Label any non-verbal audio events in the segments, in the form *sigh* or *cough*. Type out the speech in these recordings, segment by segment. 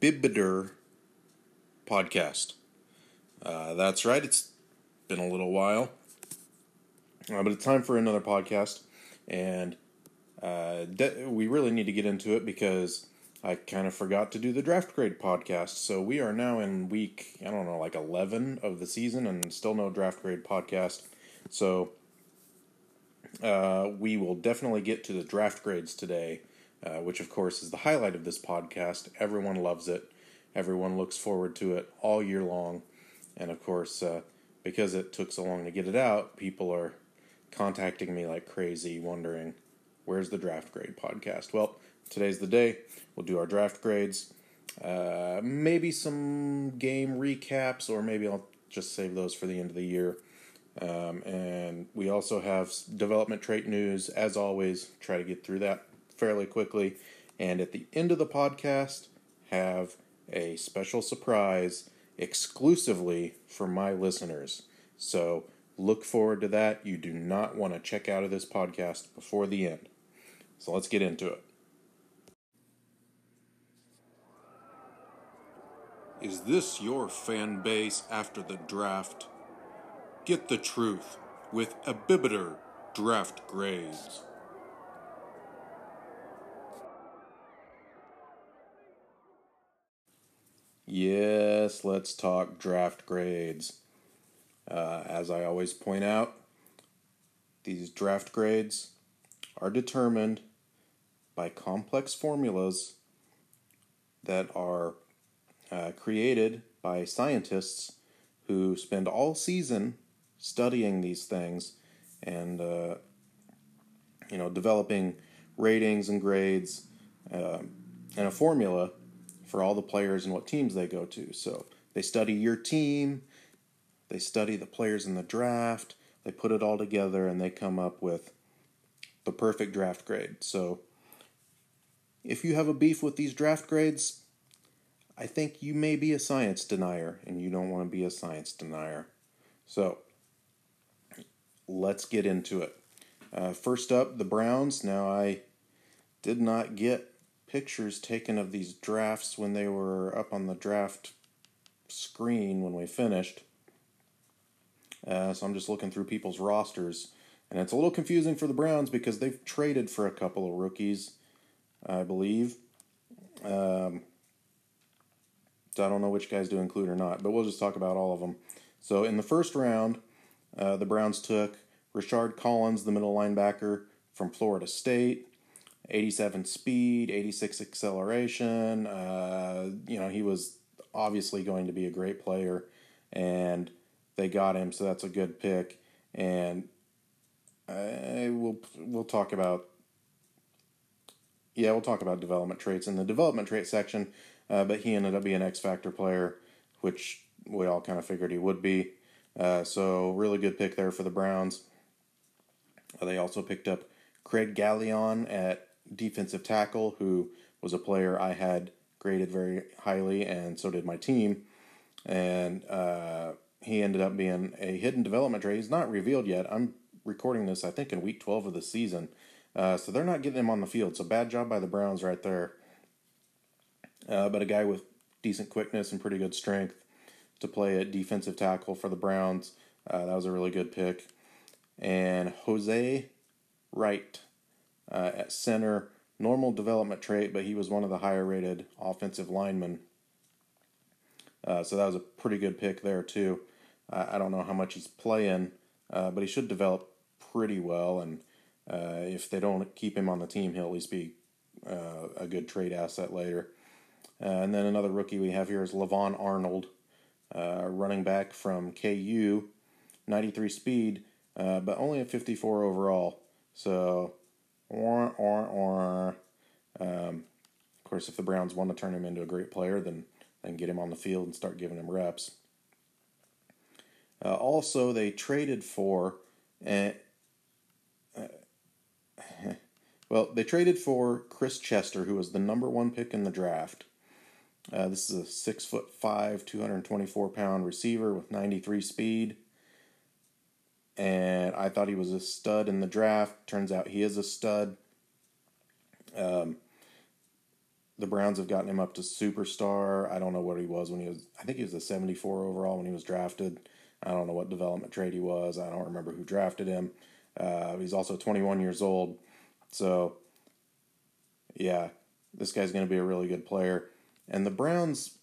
Abibiter podcast. Uh, that's right, it's been a little while, uh, but it's time for another podcast, and uh, de- we really need to get into it because I kind of forgot to do the draft grade podcast. So we are now in week, I don't know, like 11 of the season, and still no draft grade podcast. So uh, we will definitely get to the draft grades today, uh, which of course is the highlight of this podcast. Everyone loves it, everyone looks forward to it all year long. And of course, uh, because it took so long to get it out, people are contacting me like crazy, wondering where's the draft grade podcast. Well, today's the day. We'll do our draft grades, uh, maybe some game recaps, or maybe I'll just save those for the end of the year. Um, and we also have development trait news, as always. Try to get through that fairly quickly. And at the end of the podcast, have a special surprise exclusively for my listeners. So look forward to that. You do not want to check out of this podcast before the end. So let's get into it. Is this your fan base after the draft? Get the truth with Abibiter Draft Grades. Yes, let's talk draft grades. Uh, as I always point out, these draft grades are determined by complex formulas that are uh, created by scientists who spend all season studying these things and uh, you know developing ratings and grades uh, and a formula for all the players and what teams they go to. So they study your team, they study the players in the draft, they put it all together, and they come up with the perfect draft grade. So if you have a beef with these draft grades, I think you may be a science denier, and you don't want to be a science denier. So let's get into it. Uh, first up, the Browns. Now, I did not get pictures taken of these drafts when they were up on the draft screen when we finished. Uh, so I'm just looking through people's rosters. And it's a little confusing for the Browns because they've traded for a couple of rookies, I believe. Um, so I don't know which guys to include or not, but we'll just talk about all of them. So in the first round, uh, the Browns took Rashard Collins, the middle linebacker from Florida State. 87 speed, 86 acceleration. Uh, you know, he was obviously going to be a great player, and they got him, so that's a good pick. And uh, we'll we'll talk about yeah, we'll talk about development traits in the development trait section. Uh, but he ended up being an X Factor player, which we all kind of figured he would be. Uh, so really good pick there for the Browns. They also picked up Craig Gallion at defensive tackle, who was a player I had graded very highly, and so did my team. And uh, he ended up being a hidden development trait. He's not revealed yet. I'm recording this, I think, in week 12 of the season. Uh, so they're not getting him on the field. So bad job by the Browns right there. Uh, but a guy with decent quickness and pretty good strength to play at defensive tackle for the Browns. Uh, that was a really good pick. And Jose Wright uh, at center, normal development trait, but he was one of the higher rated offensive linemen. Uh, so that was a pretty good pick there, too. I don't know how much he's playing, uh, but he should develop pretty well. And uh, if they don't keep him on the team, he'll at least be uh, a good trade asset later. Uh, and then another rookie we have here is Levon Arnold, running back from KU, 93 speed, but only a 54 overall. So, or or or. Um, of course, if the Browns want to turn him into a great player, then then get him on the field and start giving him reps. Uh, also, they traded for, uh, *laughs* well, they traded for Chris Chester, who was the number one pick in the draft. Uh, this is a six foot five, two hundred twenty four pound receiver with ninety three speed. And I thought he was a stud in the draft. Turns out he is a stud. Um, the Browns have gotten him up to superstar. I don't know what he was when he was. I think he was a 74 overall when he was drafted. I don't know what development trait he was. I don't remember who drafted him. Uh, he's also 21 years old. So, yeah, this guy's going to be a really good player. And the Browns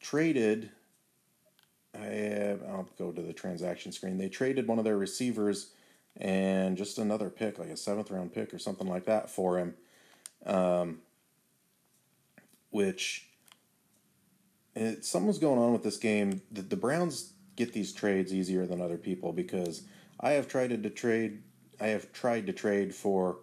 traded. I'll go to the transaction screen. They traded one of their receivers and just another pick, like a seventh round pick or something like that, for him. Um, which it, something's going on with this game. The, the Browns get these trades easier than other people because I have tried to trade. I have tried to trade for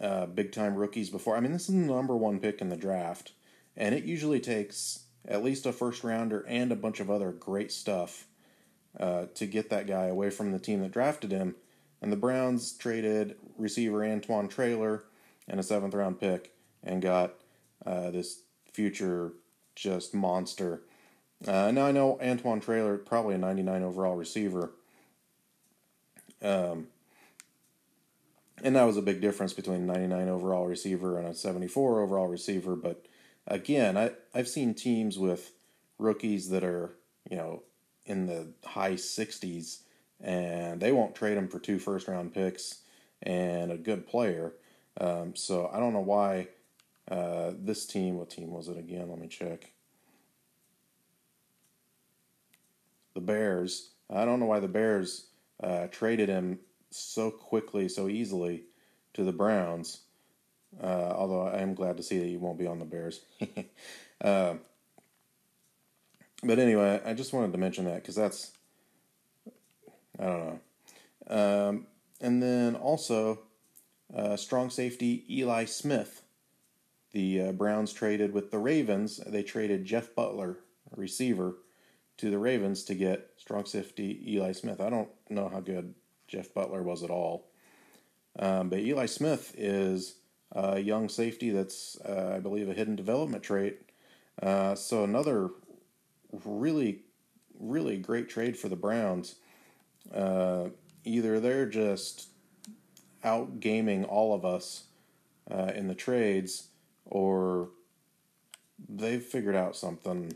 uh, big time rookies before. I mean, this is the number one pick in the draft, and it usually takes at least a first rounder and a bunch of other great stuff uh, to get that guy away from the team that drafted him. And the Browns traded receiver Antoine Trailer and a seventh round pick and got uh, this future just monster. Uh, now I know Antoine Trailer, probably a 99 overall receiver. Um, and that was a big difference between 99 overall receiver and a 74 overall receiver. But again, I I've seen teams with rookies that are you know in the high 60s, and they won't trade him for two first round picks and a good player. Um, so I don't know why uh, this team. What team was it again? Let me check. The Bears. I don't know why the Bears uh, traded him so quickly, so easily to the Browns. Uh, although I am glad to see that he won't be on the Bears. *laughs* uh, but anyway, I just wanted to mention that because that's, I don't know. Um, and then also, uh, strong safety Eli Smith. The uh, Browns traded with the Ravens. They traded Jeff Butler, receiver, to the Ravens to get strong safety Eli Smith. I don't know how good Jeff Butler was at all. Um, but Eli Smith is a young safety that's, uh, I believe, a hidden development trait. Uh, so another really, really great trade for the Browns. Uh, either they're just out gaming all of us uh, in the trades, or they've figured out something,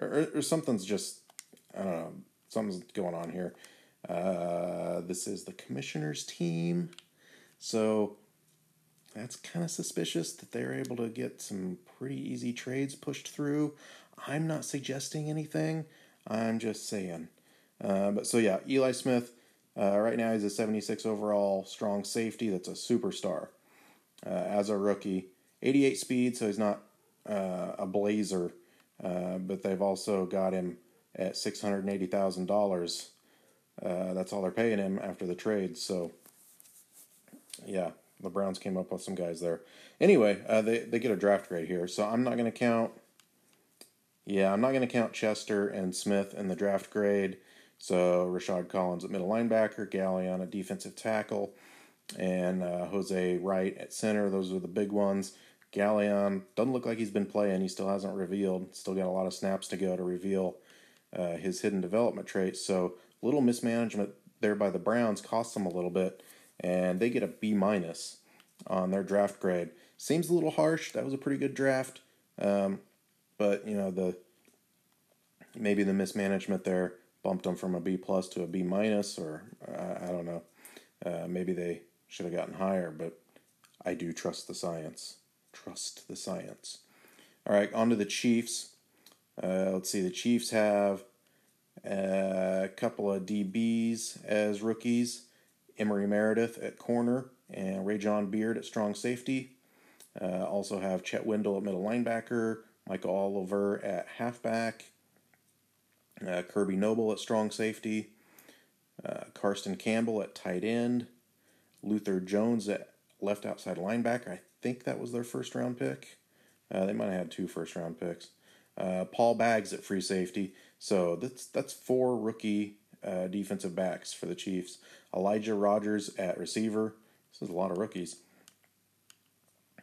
or, or something's just, I don't know, something's going on here. Uh, this is the commissioner's team. So that's kind of suspicious that they're able to get some pretty easy trades pushed through. I'm not suggesting anything, I'm just saying. Uh, but so, yeah, Eli Smith, uh, right now he's a 76 overall strong safety that's a superstar uh, as a rookie. 88 speed, so he's not uh, a blazer, uh, but they've also got him at $680,000 uh, that's all they're paying him after the trade. So, yeah, the Browns came up with some guys there. Anyway, they they get a draft grade here, so I'm not going to count. Yeah, I'm not going to count Chester and Smith in the draft grade. So Rashad Collins at middle linebacker, Gallion at defensive tackle, and uh, Jose Wright at center. Those are the big ones. Gallion doesn't look like he's been playing. He still hasn't revealed. Still got a lot of snaps to go to reveal uh, his hidden development traits. So little mismanagement there by the Browns cost them a little bit, and they get a B minus on their draft grade. Seems a little harsh. That was a pretty good draft, um, but you know the maybe the mismanagement there bumped them from a B plus to a B minus, or I, I don't know. Uh, maybe they should have gotten higher, but I do trust the science. Trust the science. All right, on to the Chiefs. Uh, let's see. The Chiefs have a couple of DBs as rookies Emory Meredith at corner and Ray John Beard at strong safety. Uh, also have Chet Wendell at middle linebacker, Michael Oliver at halfback, uh, Kirby Noble at strong safety, uh, Karsten Campbell at tight end, Luther Jones at left outside linebacker. I think that was their first round pick. Uh, they might have had two first round picks. Uh, Paul Baggs at free safety. So that's that's four rookie uh, defensive backs for the Chiefs. Elijah Rogers at receiver. This is a lot of rookies.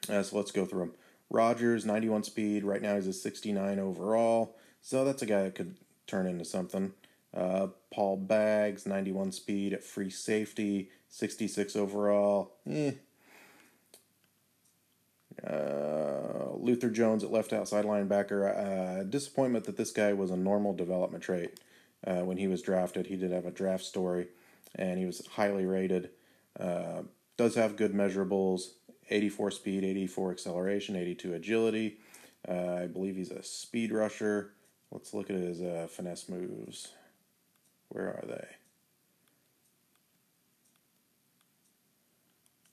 Uh, so let's go through them. Rogers, 91 speed. Right now he's a 69 overall. So that's a guy that could turn into something. Uh, Paul Bags, 91 speed at free safety, 66 overall. Eh. Uh, Luther Jones at left outside linebacker. Uh, disappointment that this guy was a normal development trait. Uh, when he was drafted, he did have a draft story, and he was highly rated. Uh, does have good measurables 84 speed, 84 acceleration, 82 agility. Uh, I believe he's a speed rusher. Let's look at his uh, finesse moves. Where are they?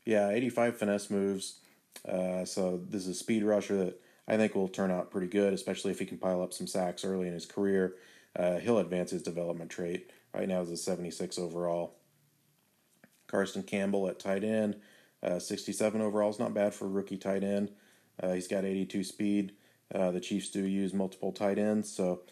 Yeah, 85 finesse moves. Uh, so this is a speed rusher that I think will turn out pretty good, especially if he can pile up some sacks early in his career. Uh, he'll advance his development trait. Right now, is a 76 overall. Carson Campbell at tight end, uh, 67 overall is not bad for rookie tight end. Uh, he's got 82 speed. Uh, the Chiefs do use multiple tight ends, so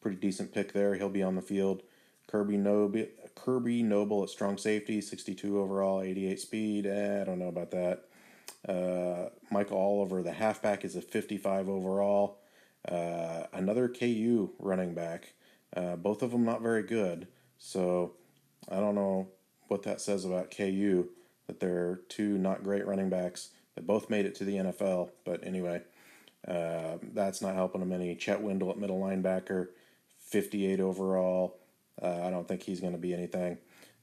pretty decent pick there. He'll be on the field. Kirby Noble, Kirby Noble at strong safety, 62 overall, 88 speed. Eh, I don't know about that. Uh, Michael Oliver, the halfback, is a 55 overall. Uh, another KU running back. Uh, both of them not very good. So I don't know what that says about KU that they're two not great running backs that both made it to the NFL. But anyway, uh, that's not helping them any. Chet Wendell at middle linebacker, 58 overall. Uh, I don't think he's going to be anything.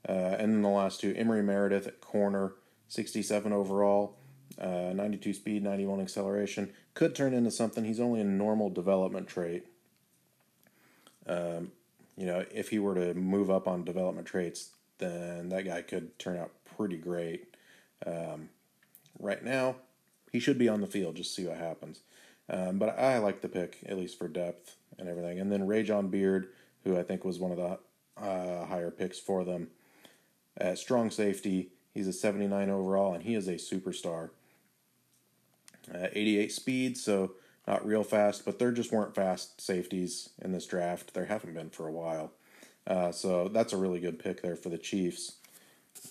Uh, and then the last two, Emory Meredith at corner, 67 overall, uh, 92 speed, 91 acceleration. Could turn into something. He's only a normal development trait. Um, you know, if he were to move up on development traits, then that guy could turn out pretty great. Um, right now, he should be on the field. Just see what happens. Um, but I like the pick at least for depth and everything. And then Rajon Beard, who I think was one of the uh, higher picks for them at strong safety. He's a 79 overall, and he is a superstar. Uh, 88 speed, so not real fast, but there just weren't fast safeties in this draft. There haven't been for a while. Uh, so that's a really good pick there for the Chiefs.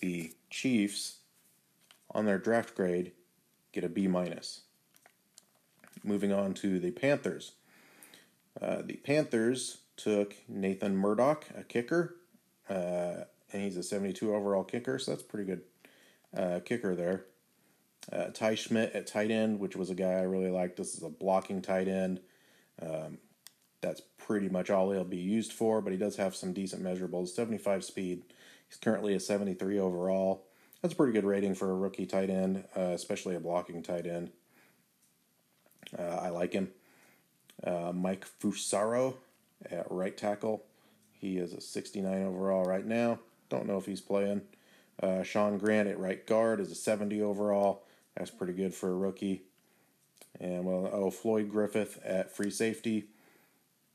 The Chiefs, on their draft grade, get a B minus. Moving on to the Panthers. Uh, the Panthers took Nathan Murdock, a kicker, uh, and he's a 72 overall kicker, so that's pretty good uh, kicker there. Uh, Ty Schmidt at tight end, which was a guy I really liked. This is a blocking tight end. Um, that's pretty much all he'll be used for, but he does have some decent measurables. 75 speed. He's currently a 73 overall. That's a pretty good rating for a rookie tight end, uh, especially a blocking tight end. Uh, I like him. Uh, Mike Fusaro at right tackle. He is a 69 overall right now. Don't know if he's playing. Uh, Sean Grant at right guard is a 70 overall. That's pretty good for a rookie. And well, oh, Floyd Griffith at free safety,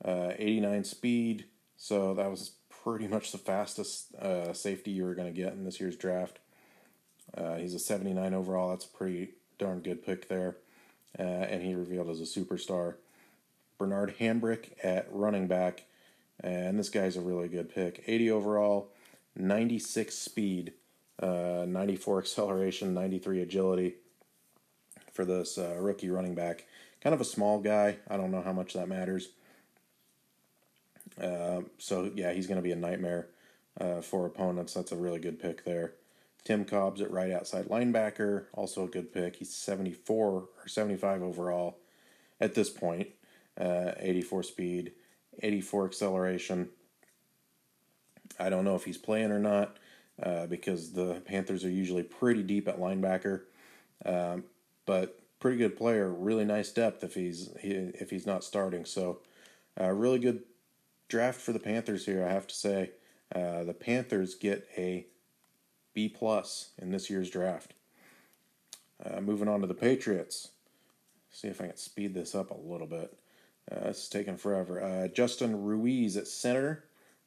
uh, 89 speed. So that was pretty much the fastest uh, safety you were going to get in this year's draft. Uh, he's a 79 overall. That's a pretty darn good pick there. Uh, and he revealed as a superstar. Bernard Hambrick at running back. And this guy's a really good pick. 80 overall, 96 speed, uh, 94 *laughs* acceleration, 93 agility for this uh, rookie running back. Kind of a small guy. I don't know how much that matters. Uh, so, yeah, he's going to be a nightmare uh, for opponents. That's a really good pick there. Tim Cobbs at right outside linebacker, also a good pick. He's 74 or 75 overall at this point uh, 84 speed, 84 acceleration. I don't know if he's playing or not uh, because the Panthers are usually pretty deep at linebacker, um, but pretty good player. Really nice depth if he's if he's not starting. So, uh, really good draft for the Panthers here. I have to say, uh, the Panthers get a B plus in this year's draft. Uh, moving on to the Patriots. See if I can speed this up a little bit. Uh, it's taking forever. Uh, Justin Ruiz at center,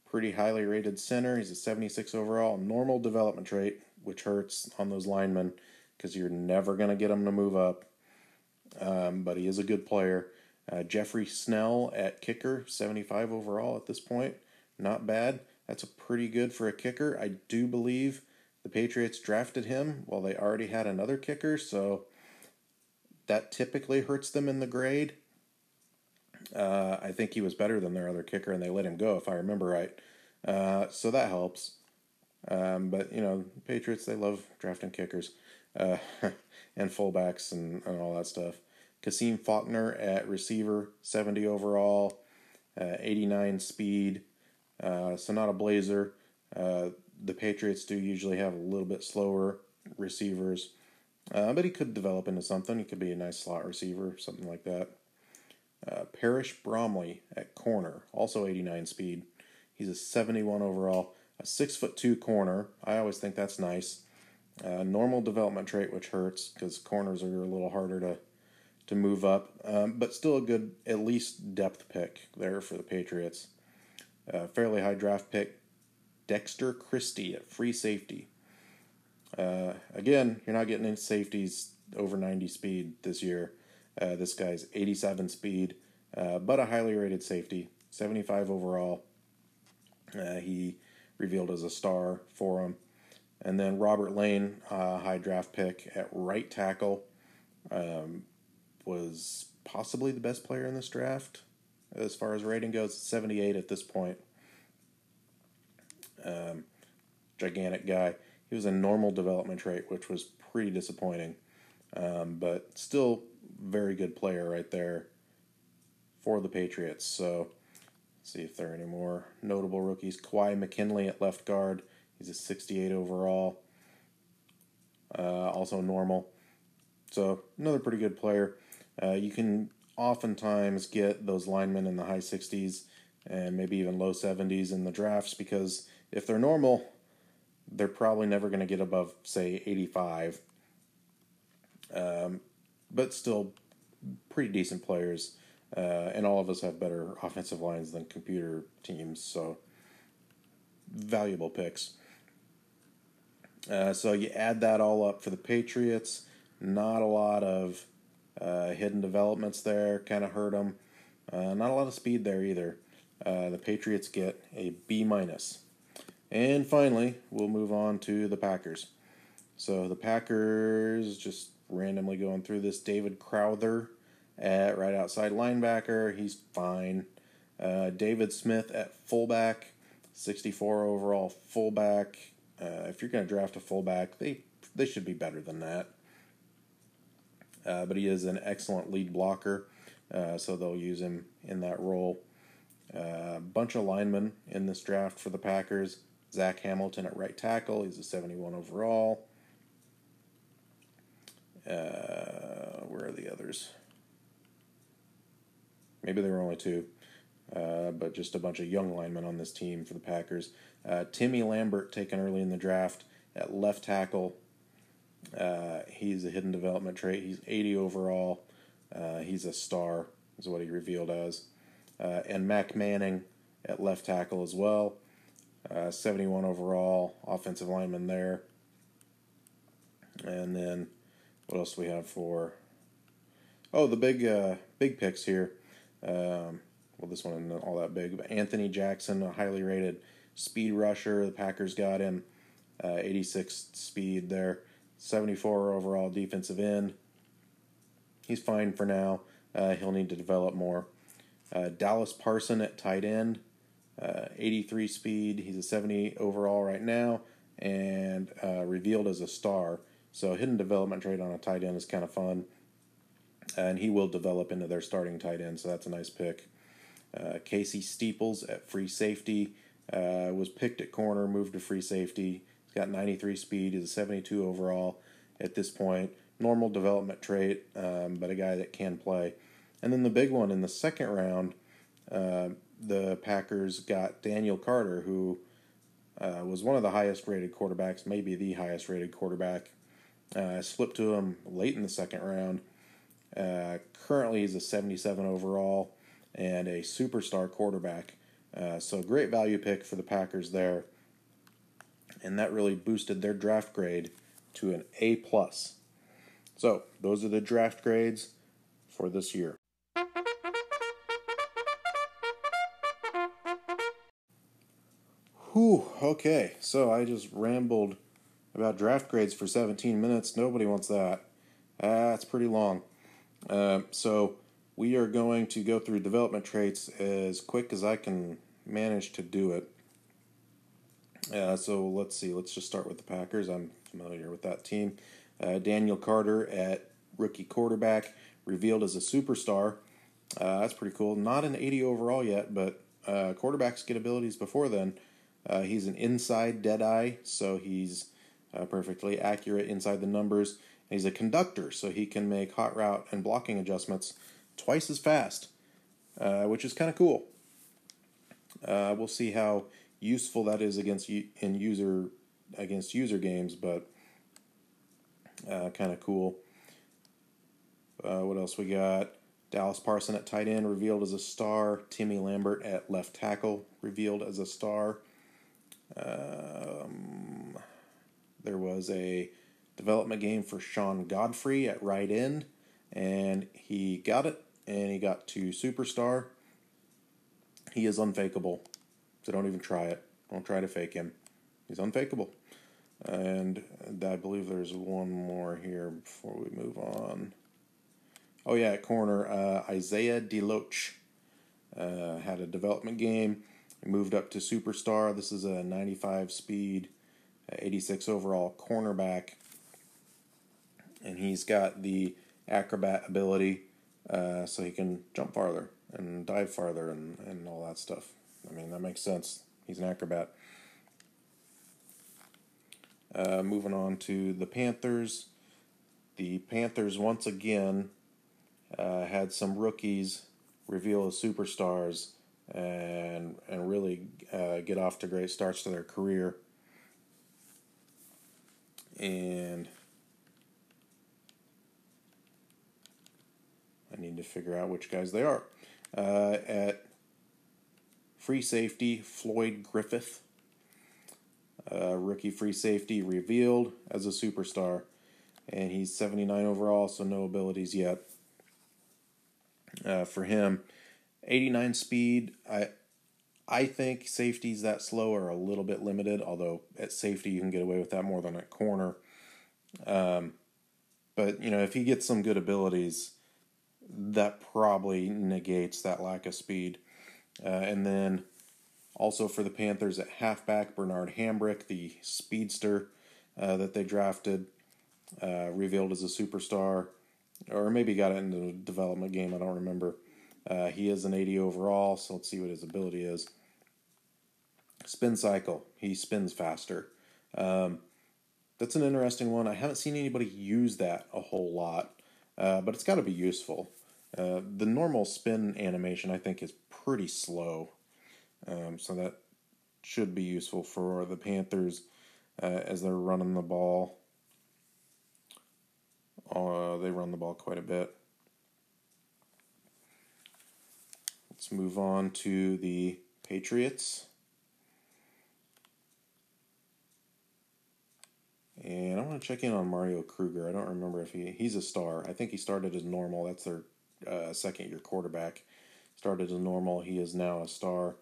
pretty highly rated center. He's a 76 overall, normal development trait, which hurts on those linemen because you're never going to get them to move up. Um, but he is a good player. Uh, Jeffrey Snell at kicker, 75 overall at this point. Not bad. That's a pretty good for a kicker. I do believe the Patriots drafted him while they already had another kicker, so that typically hurts them in the grade. Uh, I think he was better than their other kicker, and they let him go, if I remember right. Uh, so that helps. Um, but you know, Patriots they love drafting kickers uh, *laughs* and fullbacks and, and all that stuff. Kasim Faulkner at receiver, 70 overall, uh, 89 speed. Uh, so not a blazer. Uh, the Patriots do usually have a little bit slower receivers, uh, but he could develop into something. He could be a nice slot receiver, something like that. Uh, Parrish Bromley at corner, also 89 speed. He's a 71 overall, a six foot two corner. I always think that's nice. Uh, normal development trait, which hurts because corners are a little harder to to move up, um, but still a good at least depth pick there for the Patriots. Uh, fairly high draft pick, Dexter Christie at free safety. Uh, again, you're not getting any safeties over 90 speed this year. Uh, this guy's 87 speed, uh, but a highly rated safety, 75 overall. Uh, he revealed as a star for him. And then Robert Lane, uh, high draft pick at right tackle, um, was possibly the best player in this draft as far as rating goes. 78 at this point. Um, gigantic guy. He was a normal development trait, which was pretty disappointing, um, but still very good player right there for the Patriots. So let's see if there are any more notable rookies. Kawhi McKinley at left guard. He's a 68 overall. Uh, also normal. So another pretty good player. Uh, you can oftentimes get those linemen in the high 60s and maybe even low 70s in the drafts because if they're normal, they're probably never going to get above, say, 85. Um, but still, pretty decent players. Uh, and all of us have better offensive lines than computer teams, so valuable picks. Uh, so you add that all up for the Patriots. Not a lot of uh, hidden developments there, kind of hurt them. Uh, not a lot of speed there either. Uh, the Patriots get a B minus. And finally, we'll move on to the Packers. So the Packers just randomly going through this David Crowther at right outside linebacker. He's fine. Uh, David Smith at fullback, 64 overall fullback. Uh, if you're going to draft a fullback, they they should be better than that. Uh, but he is an excellent lead blocker, uh, so they'll use him in that role. A uh, bunch of linemen in this draft for the Packers. Zach Hamilton at right tackle. He's a 71 overall. Uh, where are the others? Maybe there were only two, uh, but just a bunch of young linemen on this team for the Packers. Uh, Timmy Lambert taken early in the draft at left tackle. Uh, he's a hidden development trait. He's 80 overall. Uh, he's a star, is what he revealed as. Uh, and Mac Manning at left tackle as well. Uh, 71 overall, offensive lineman there. And then what else do we have for? Oh, the big uh, big picks here. Um, well, this one isn't all that big, but Anthony Jackson, a highly rated speed rusher. The Packers got him, uh, 86 speed there, 74 overall defensive end. He's fine for now. Uh, he'll need to develop more. Uh, Dallas Parson at tight end, uh, 83 speed. He's a 70 overall right now and uh, revealed as a star. So hidden development trait on a tight end is kind of fun. And he will develop into their starting tight end, so that's a nice pick. Uh, Casey Steeples at free safety uh, was picked at corner, moved to free safety. Got 93 speed. He's a 72 overall at this point. Normal development trait, um, but a guy that can play. And then the big one in the second round, uh, the Packers got Daniel Carter, who uh, was one of the highest rated quarterbacks, maybe the highest rated quarterback. Uh, slipped to him late in the second round. Uh, currently, he's a 77 overall and a superstar quarterback. Uh, so, great value pick for the Packers there. And that really boosted their draft grade to an A. plus. So, those are the draft grades for this year. Whew, okay, so I just rambled about draft grades for 17 minutes. Nobody wants that. That's pretty long. Uh, so we are going to go through development traits as quick as I can manage to do it. Uh, so let's see. Let's just start with the Packers. I'm familiar with that team. Uh, Daniel Carter at rookie quarterback, revealed as a superstar. Uh, that's pretty cool. Not an 80 overall yet, but uh, quarterbacks get abilities before then. Uh, he's an inside dead eye, so he's perfectly accurate inside the numbers. he's a conductor, so he can make hot route and blocking adjustments twice as fast, which is kind of cool. We'll see how useful that is against in user against user games, but uh, kind of cool. Uh, what else we got? Dallas Parson at tight end revealed as a star. Timmy Lambert at left tackle revealed as a star. Um, there was a development game for Sean Godfrey at right end, and he got it, and he got to superstar. He is unfakeable, so don't even try it. Don't try to fake him. He's unfakeable. And I believe there's one more here before we move on. Oh yeah, at corner, uh, Isaiah Deloach uh, had a development game. He moved up to superstar. This is a 95 speed, 86 overall cornerback, and he's got the acrobat ability, uh, so he can jump farther and dive farther and, and all that stuff. I mean, that makes sense. He's an acrobat. Uh, moving on to the Panthers. The Panthers once again uh, had some rookies reveal as superstars and and really uh, get off to great starts to their career. And I need to figure out which guys they are. Uh, at free safety, Floyd Griffith uh, rookie free safety revealed as a superstar, and he's 79 overall, so no abilities yet. Uh, for him, 89 speed. I I think safeties that slow are a little bit limited. Although at safety you can get away with that more than at corner. Um, but you know if he gets some good abilities, that probably negates that lack of speed. Uh, and then also for the Panthers at halfback, Bernard Hambrick, the speedster uh, that they drafted, uh, revealed as a superstar, or maybe got it into the development game. I don't remember. Uh, he is an 80 overall, so let's see what his ability is. Spin cycle. He spins faster. Um, that's an interesting one. I haven't seen anybody use that a whole lot, uh, but it's got to be useful. Uh, the normal spin animation, I think, is pretty slow. Um, so that should be useful for the Panthers uh, as they're running the ball. Uh, they run the ball quite a bit. Let's move on to the Patriots. And I want to check in on Mario Kruger. I don't remember if he he's a star. I think he started as normal. That's their uh, second year quarterback. Started as normal. He is now a star.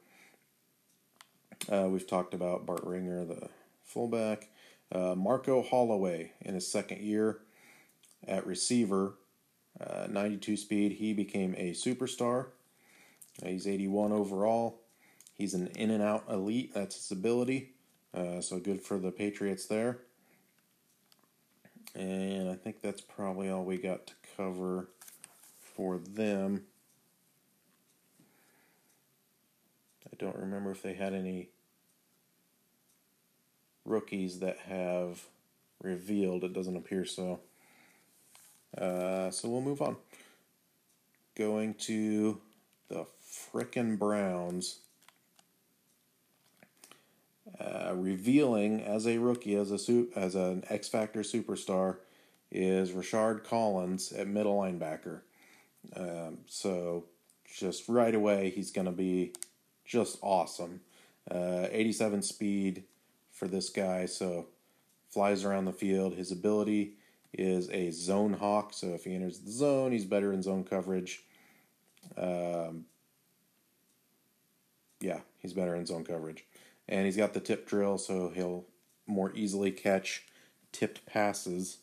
Uh, we've talked about Bart Ringer, the fullback. Uh, Marco Holloway in his second year at receiver, uh, 92 speed. He became a superstar. Uh, he's 81 overall. He's an in and out elite. That's his ability. Uh, so good for the Patriots there. And I think that's probably all we got to cover for them. I don't remember if they had any rookies that have revealed. It doesn't appear so. Uh, so we'll move on. Going to the frickin' Browns. Uh, revealing as a rookie, as a as an X Factor superstar, is Rashard Collins at middle linebacker. Um, so just right away, he's going to be just awesome. Uh, 87 speed for this guy, so flies around the field. His ability is a zone hawk, so if he enters the zone, he's better in zone coverage. Um, yeah, he's better in zone coverage. And he's got the tip drill, so he'll more easily catch tipped passes.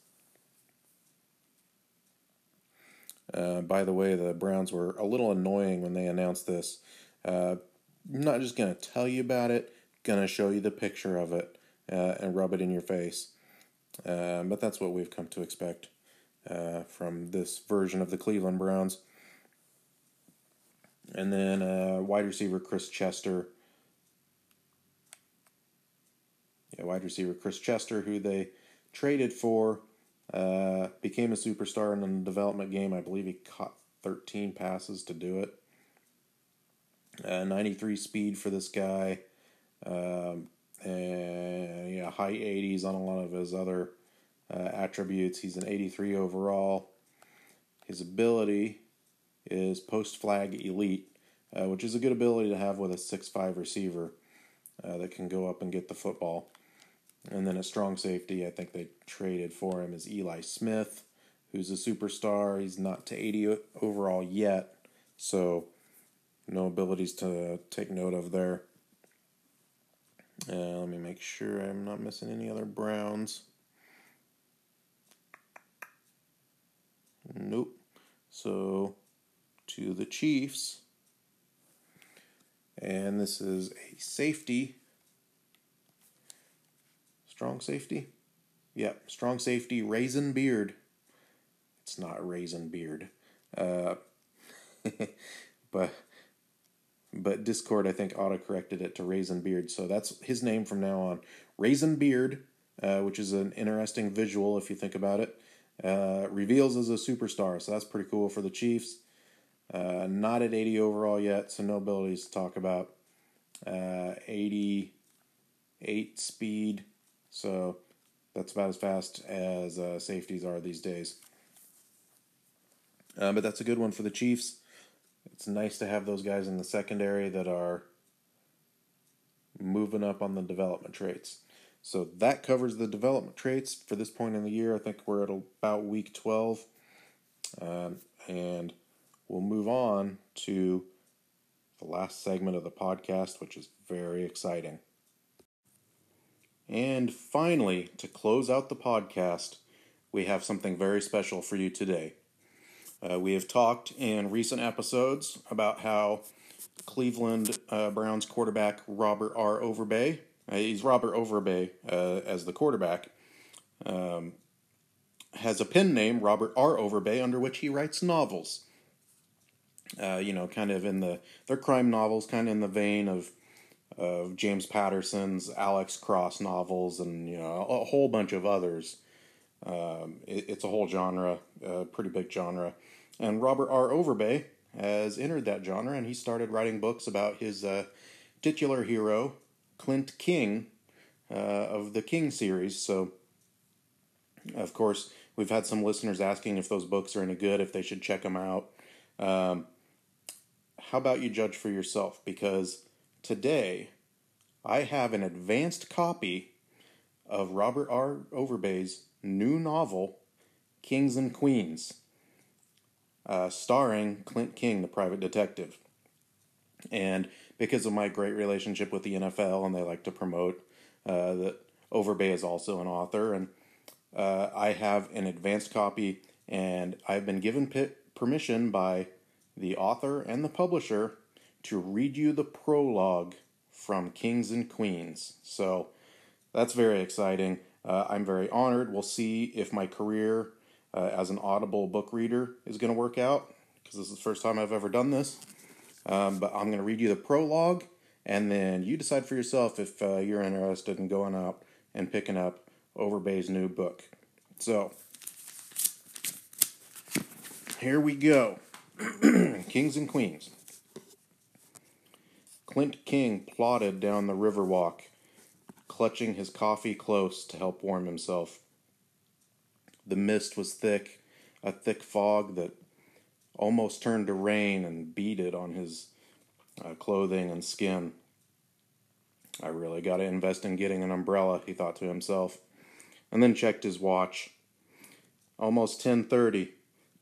Uh, by the way, the Browns were a little annoying when they announced this. Uh, I'm not just going to tell you about it, gonna show you the picture of it uh, and rub it in your face. Uh, but that's what we've come to expect uh, from this version of the Cleveland Browns. And then uh, wide receiver Chris Chester. Yeah, wide receiver Chris Chester, who they traded for, uh, became a superstar in the development game. I believe he caught 13 passes to do it. Uh, 93 speed for this guy. Um, and yeah, high 80s on a lot of his other uh, attributes. He's an 83 overall. His ability is post flag elite, uh, which is a good ability to have with a six-five receiver uh, that can go up and get the football. And then a strong safety, I think they traded for him is Eli Smith, who's a superstar. He's not to 80 overall yet, so no abilities to take note of there. Uh, let me make sure I'm not missing any other Browns. Nope. So to the Chiefs. And this is a safety. Strong safety? Yep, strong safety, Raisin Beard. It's not Raisin Beard. Uh, *laughs* but but Discord I think auto corrected it to Raisin Beard, so that's his name from now on. Raisin Beard, uh, which is an interesting visual if you think about it, uh, reveals as a superstar, so that's pretty cool for the Chiefs. Uh, not at 80 overall yet, so no abilities to talk about. Uh, 88 speed, so that's about as fast as uh, safeties are these days. Uh, but that's a good one for the Chiefs it's nice to have those guys in the secondary that are moving up on the development traits. So that covers the development traits for this point in the year. I think we're at about week 12. Um, and we'll move on to the last segment of the podcast, which is very exciting. And finally, to close out the podcast, we have something very special for you today. Uh, we have talked in recent episodes about how Cleveland uh, Browns quarterback Robert R. Overbay, uh, he's Robert Overbay uh, as the quarterback, um, has a pen name, Robert R. Overbay, under which he writes novels. Uh, you know, kind of in the, they're crime novels, kind of in the vein of of James Patterson's Alex Cross novels and you know a whole bunch of others. Um, it, it's a whole genre, a pretty big genre. And Robert R. Overbay has entered that genre, and he started writing books about his uh, titular hero, Clint King, uh, of the King series. So, of course, we've had some listeners asking if those books are any good, if they should check them out. Um, how about you judge for yourself? Because today I have an advanced copy of Robert R. Overbay's new novel, Kings and Queens uh, starring Clint King, the private detective. And because of my great relationship with the NFL, and they like to promote uh, that Overbay is also an author, and uh, I have an advanced copy, and I've been given p- permission by the author and the publisher to read you the prologue from Kings and Queens. So that's very exciting. Uh, I'm very honored. We'll see if my career uh, as an Audible book reader is going to work out because this is the first time I've ever done this. Um, but I'm going to read you the prologue, and then you decide for yourself if uh, you're interested in going out and picking up Overbay's new book. So, here we go *clears throat* Kings and Queens. Clint King plodded down the river walk, clutching his coffee close to help warm himself. The mist was thick, a thick fog that almost turned to rain and beaded on his uh, clothing and skin. I really got to invest in getting an umbrella, he thought to himself, and then checked his watch. Almost 10:30.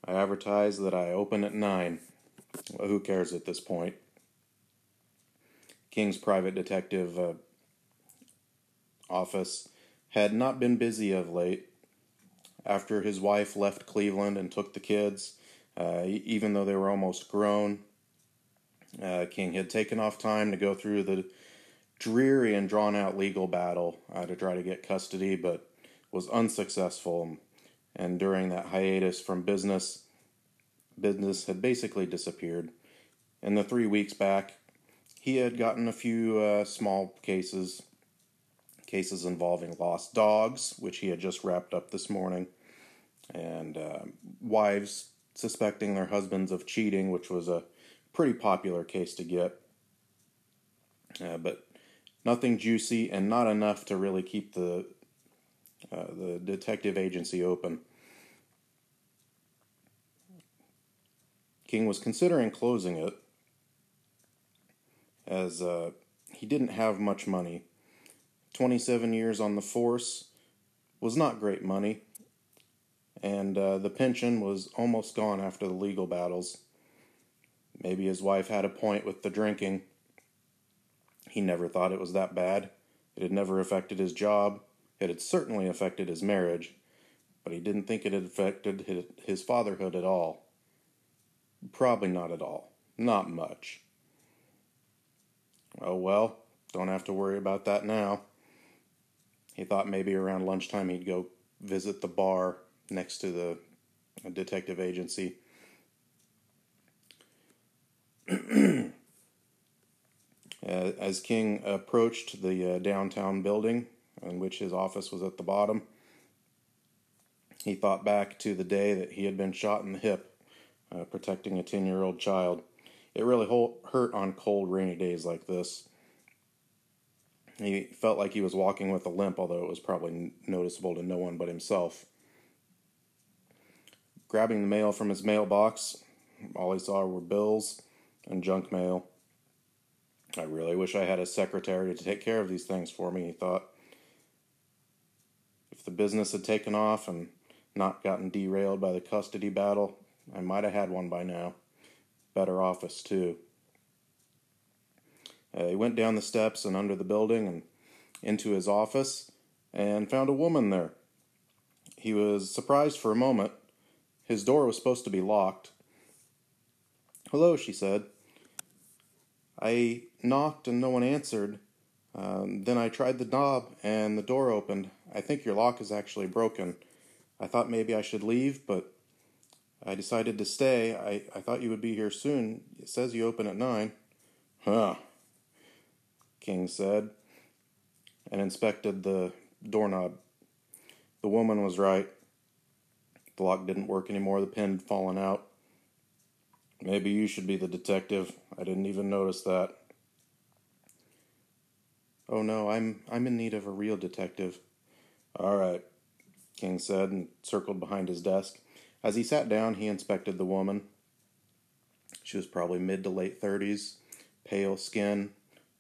I advertised that I open at 9. Well, who cares at this point? King's private detective uh, office had not been busy of late, after his wife left Cleveland and took the kids, uh, even though they were almost grown. Uh, King had taken off time to go through the dreary and drawn out legal battle uh, to try to get custody, but was unsuccessful. And during that hiatus from business, business had basically disappeared. In the three weeks back, he had gotten a few uh, small cases, cases involving lost dogs, which he had just wrapped up this morning, and uh, wives suspecting their husbands of cheating, which was a pretty popular case to get. Uh, but nothing juicy and not enough to really keep the uh, the detective agency open. King was considering closing it as uh, he didn't have much money. 27 years on the force was not great money, and uh, the pension was almost gone after the legal battles. Maybe his wife had a point with the drinking. He never thought it was that bad. It had never affected his job. It had certainly affected his marriage, but he didn't think it had affected his fatherhood at all. Probably not at all. Not much. Oh well, don't have to worry about that now. He thought maybe around lunchtime he'd go visit the bar next to the detective agency. *clears throat* As King approached the uh, downtown building, in which his office was at the bottom, he thought back to the day that he had been shot in the hip, uh, protecting a 10 year old child. It really hurt on cold, rainy days like this. He felt like he was walking with a limp, although it was probably noticeable to no one but himself. Grabbing the mail from his mailbox, all he saw were bills and junk mail. I really wish I had a secretary to take care of these things for me, he thought. If the business had taken off and not gotten derailed by the custody battle, I might have had one by now. Better office, too. Uh, he went down the steps and under the building and into his office and found a woman there. He was surprised for a moment. His door was supposed to be locked. Hello, she said. I knocked and no one answered. Um, then I tried the knob and the door opened. I think your lock is actually broken. I thought maybe I should leave, but I decided to stay. I, I thought you would be here soon. It says you open at nine. Huh, King said, and inspected the doorknob. The woman was right. The lock didn't work anymore, the pin had fallen out. Maybe you should be the detective. I didn't even notice that. Oh no, I'm I'm in need of a real detective. All right, King said and circled behind his desk. As he sat down, he inspected the woman. She was probably mid to late 30s, pale skin,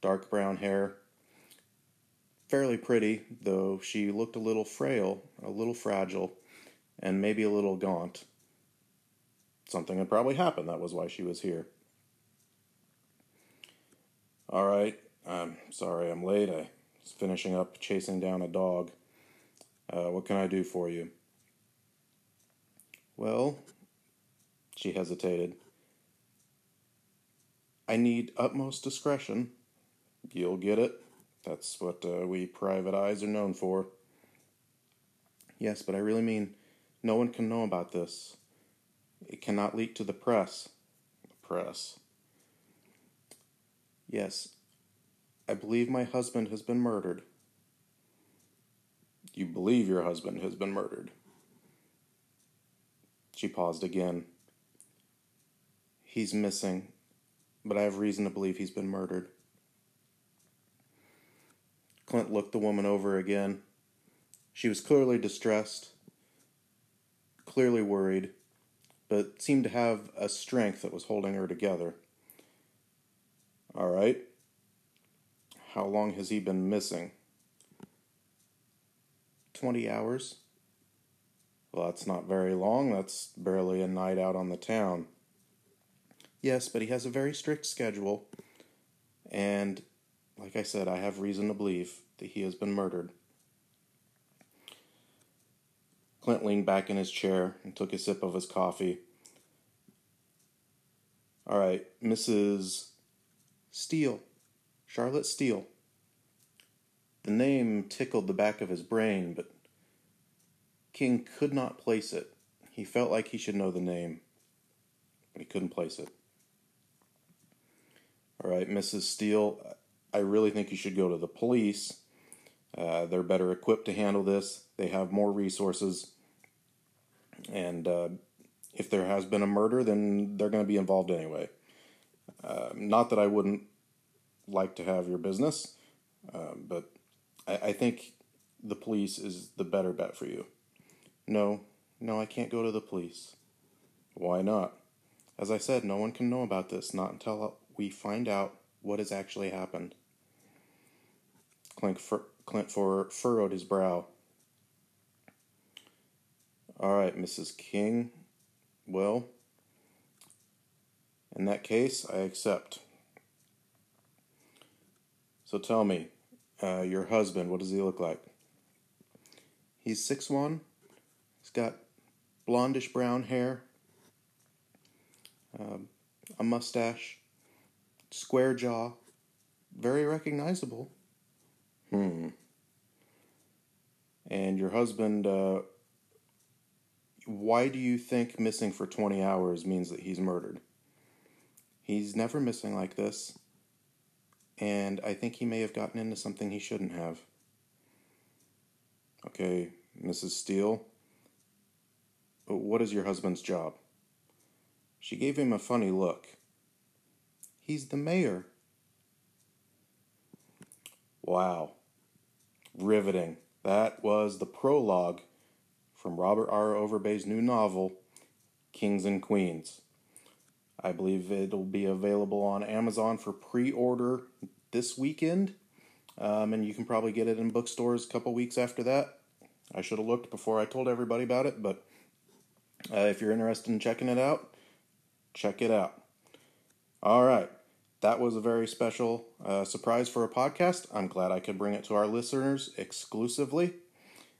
dark brown hair. Fairly pretty, though she looked a little frail, a little fragile, and maybe a little gaunt. Something had probably happened, that was why she was here. All right, I'm sorry I'm late. I was finishing up chasing down a dog. Uh, what can I do for you? Well, she hesitated. I need utmost discretion. You'll get it. That's what uh, we private eyes are known for. Yes, but I really mean no one can know about this. It cannot leak to the press. The press. Yes, I believe my husband has been murdered. You believe your husband has been murdered. She paused again. He's missing, but I have reason to believe he's been murdered. Clint looked the woman over again. She was clearly distressed, clearly worried, but seemed to have a strength that was holding her together. All right. How long has he been missing? Twenty hours. Well, that's not very long. That's barely a night out on the town. Yes, but he has a very strict schedule. And, like I said, I have reason to believe that he has been murdered. Clint leaned back in his chair and took a sip of his coffee. All right, Mrs. Steele, Charlotte Steele. The name tickled the back of his brain, but King could not place it. He felt like he should know the name, but he couldn't place it. All right, Mrs. Steele, I really think you should go to the police. Uh, they're better equipped to handle this, they have more resources. And uh, if there has been a murder, then they're going to be involved anyway. Uh, not that I wouldn't like to have your business, uh, but I, I think the police is the better bet for you. No, no, I can't go to the police. Why not? As I said, no one can know about this, not until we find out what has actually happened. Clint, fur- Clint for- furrowed his brow. All right, Mrs. King. Well, in that case, I accept. So tell me, uh, your husband, what does he look like? He's six one. He's got blondish brown hair, um, a mustache, square jaw, very recognizable. Hmm. And your husband, uh, why do you think missing for 20 hours means that he's murdered? He's never missing like this, and I think he may have gotten into something he shouldn't have. Okay, Mrs. Steele, what is your husband's job? She gave him a funny look. He's the mayor. Wow. Riveting. That was the prologue from Robert R. Overbay's new novel, Kings and Queens. I believe it'll be available on Amazon for pre order this weekend, um, and you can probably get it in bookstores a couple weeks after that. I should have looked before I told everybody about it, but uh, if you're interested in checking it out, check it out. All right. That was a very special uh, surprise for a podcast. I'm glad I could bring it to our listeners exclusively.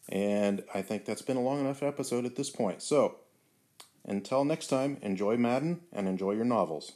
And I think that's been a long enough episode at this point. So, until next time, enjoy Madden and enjoy your novels.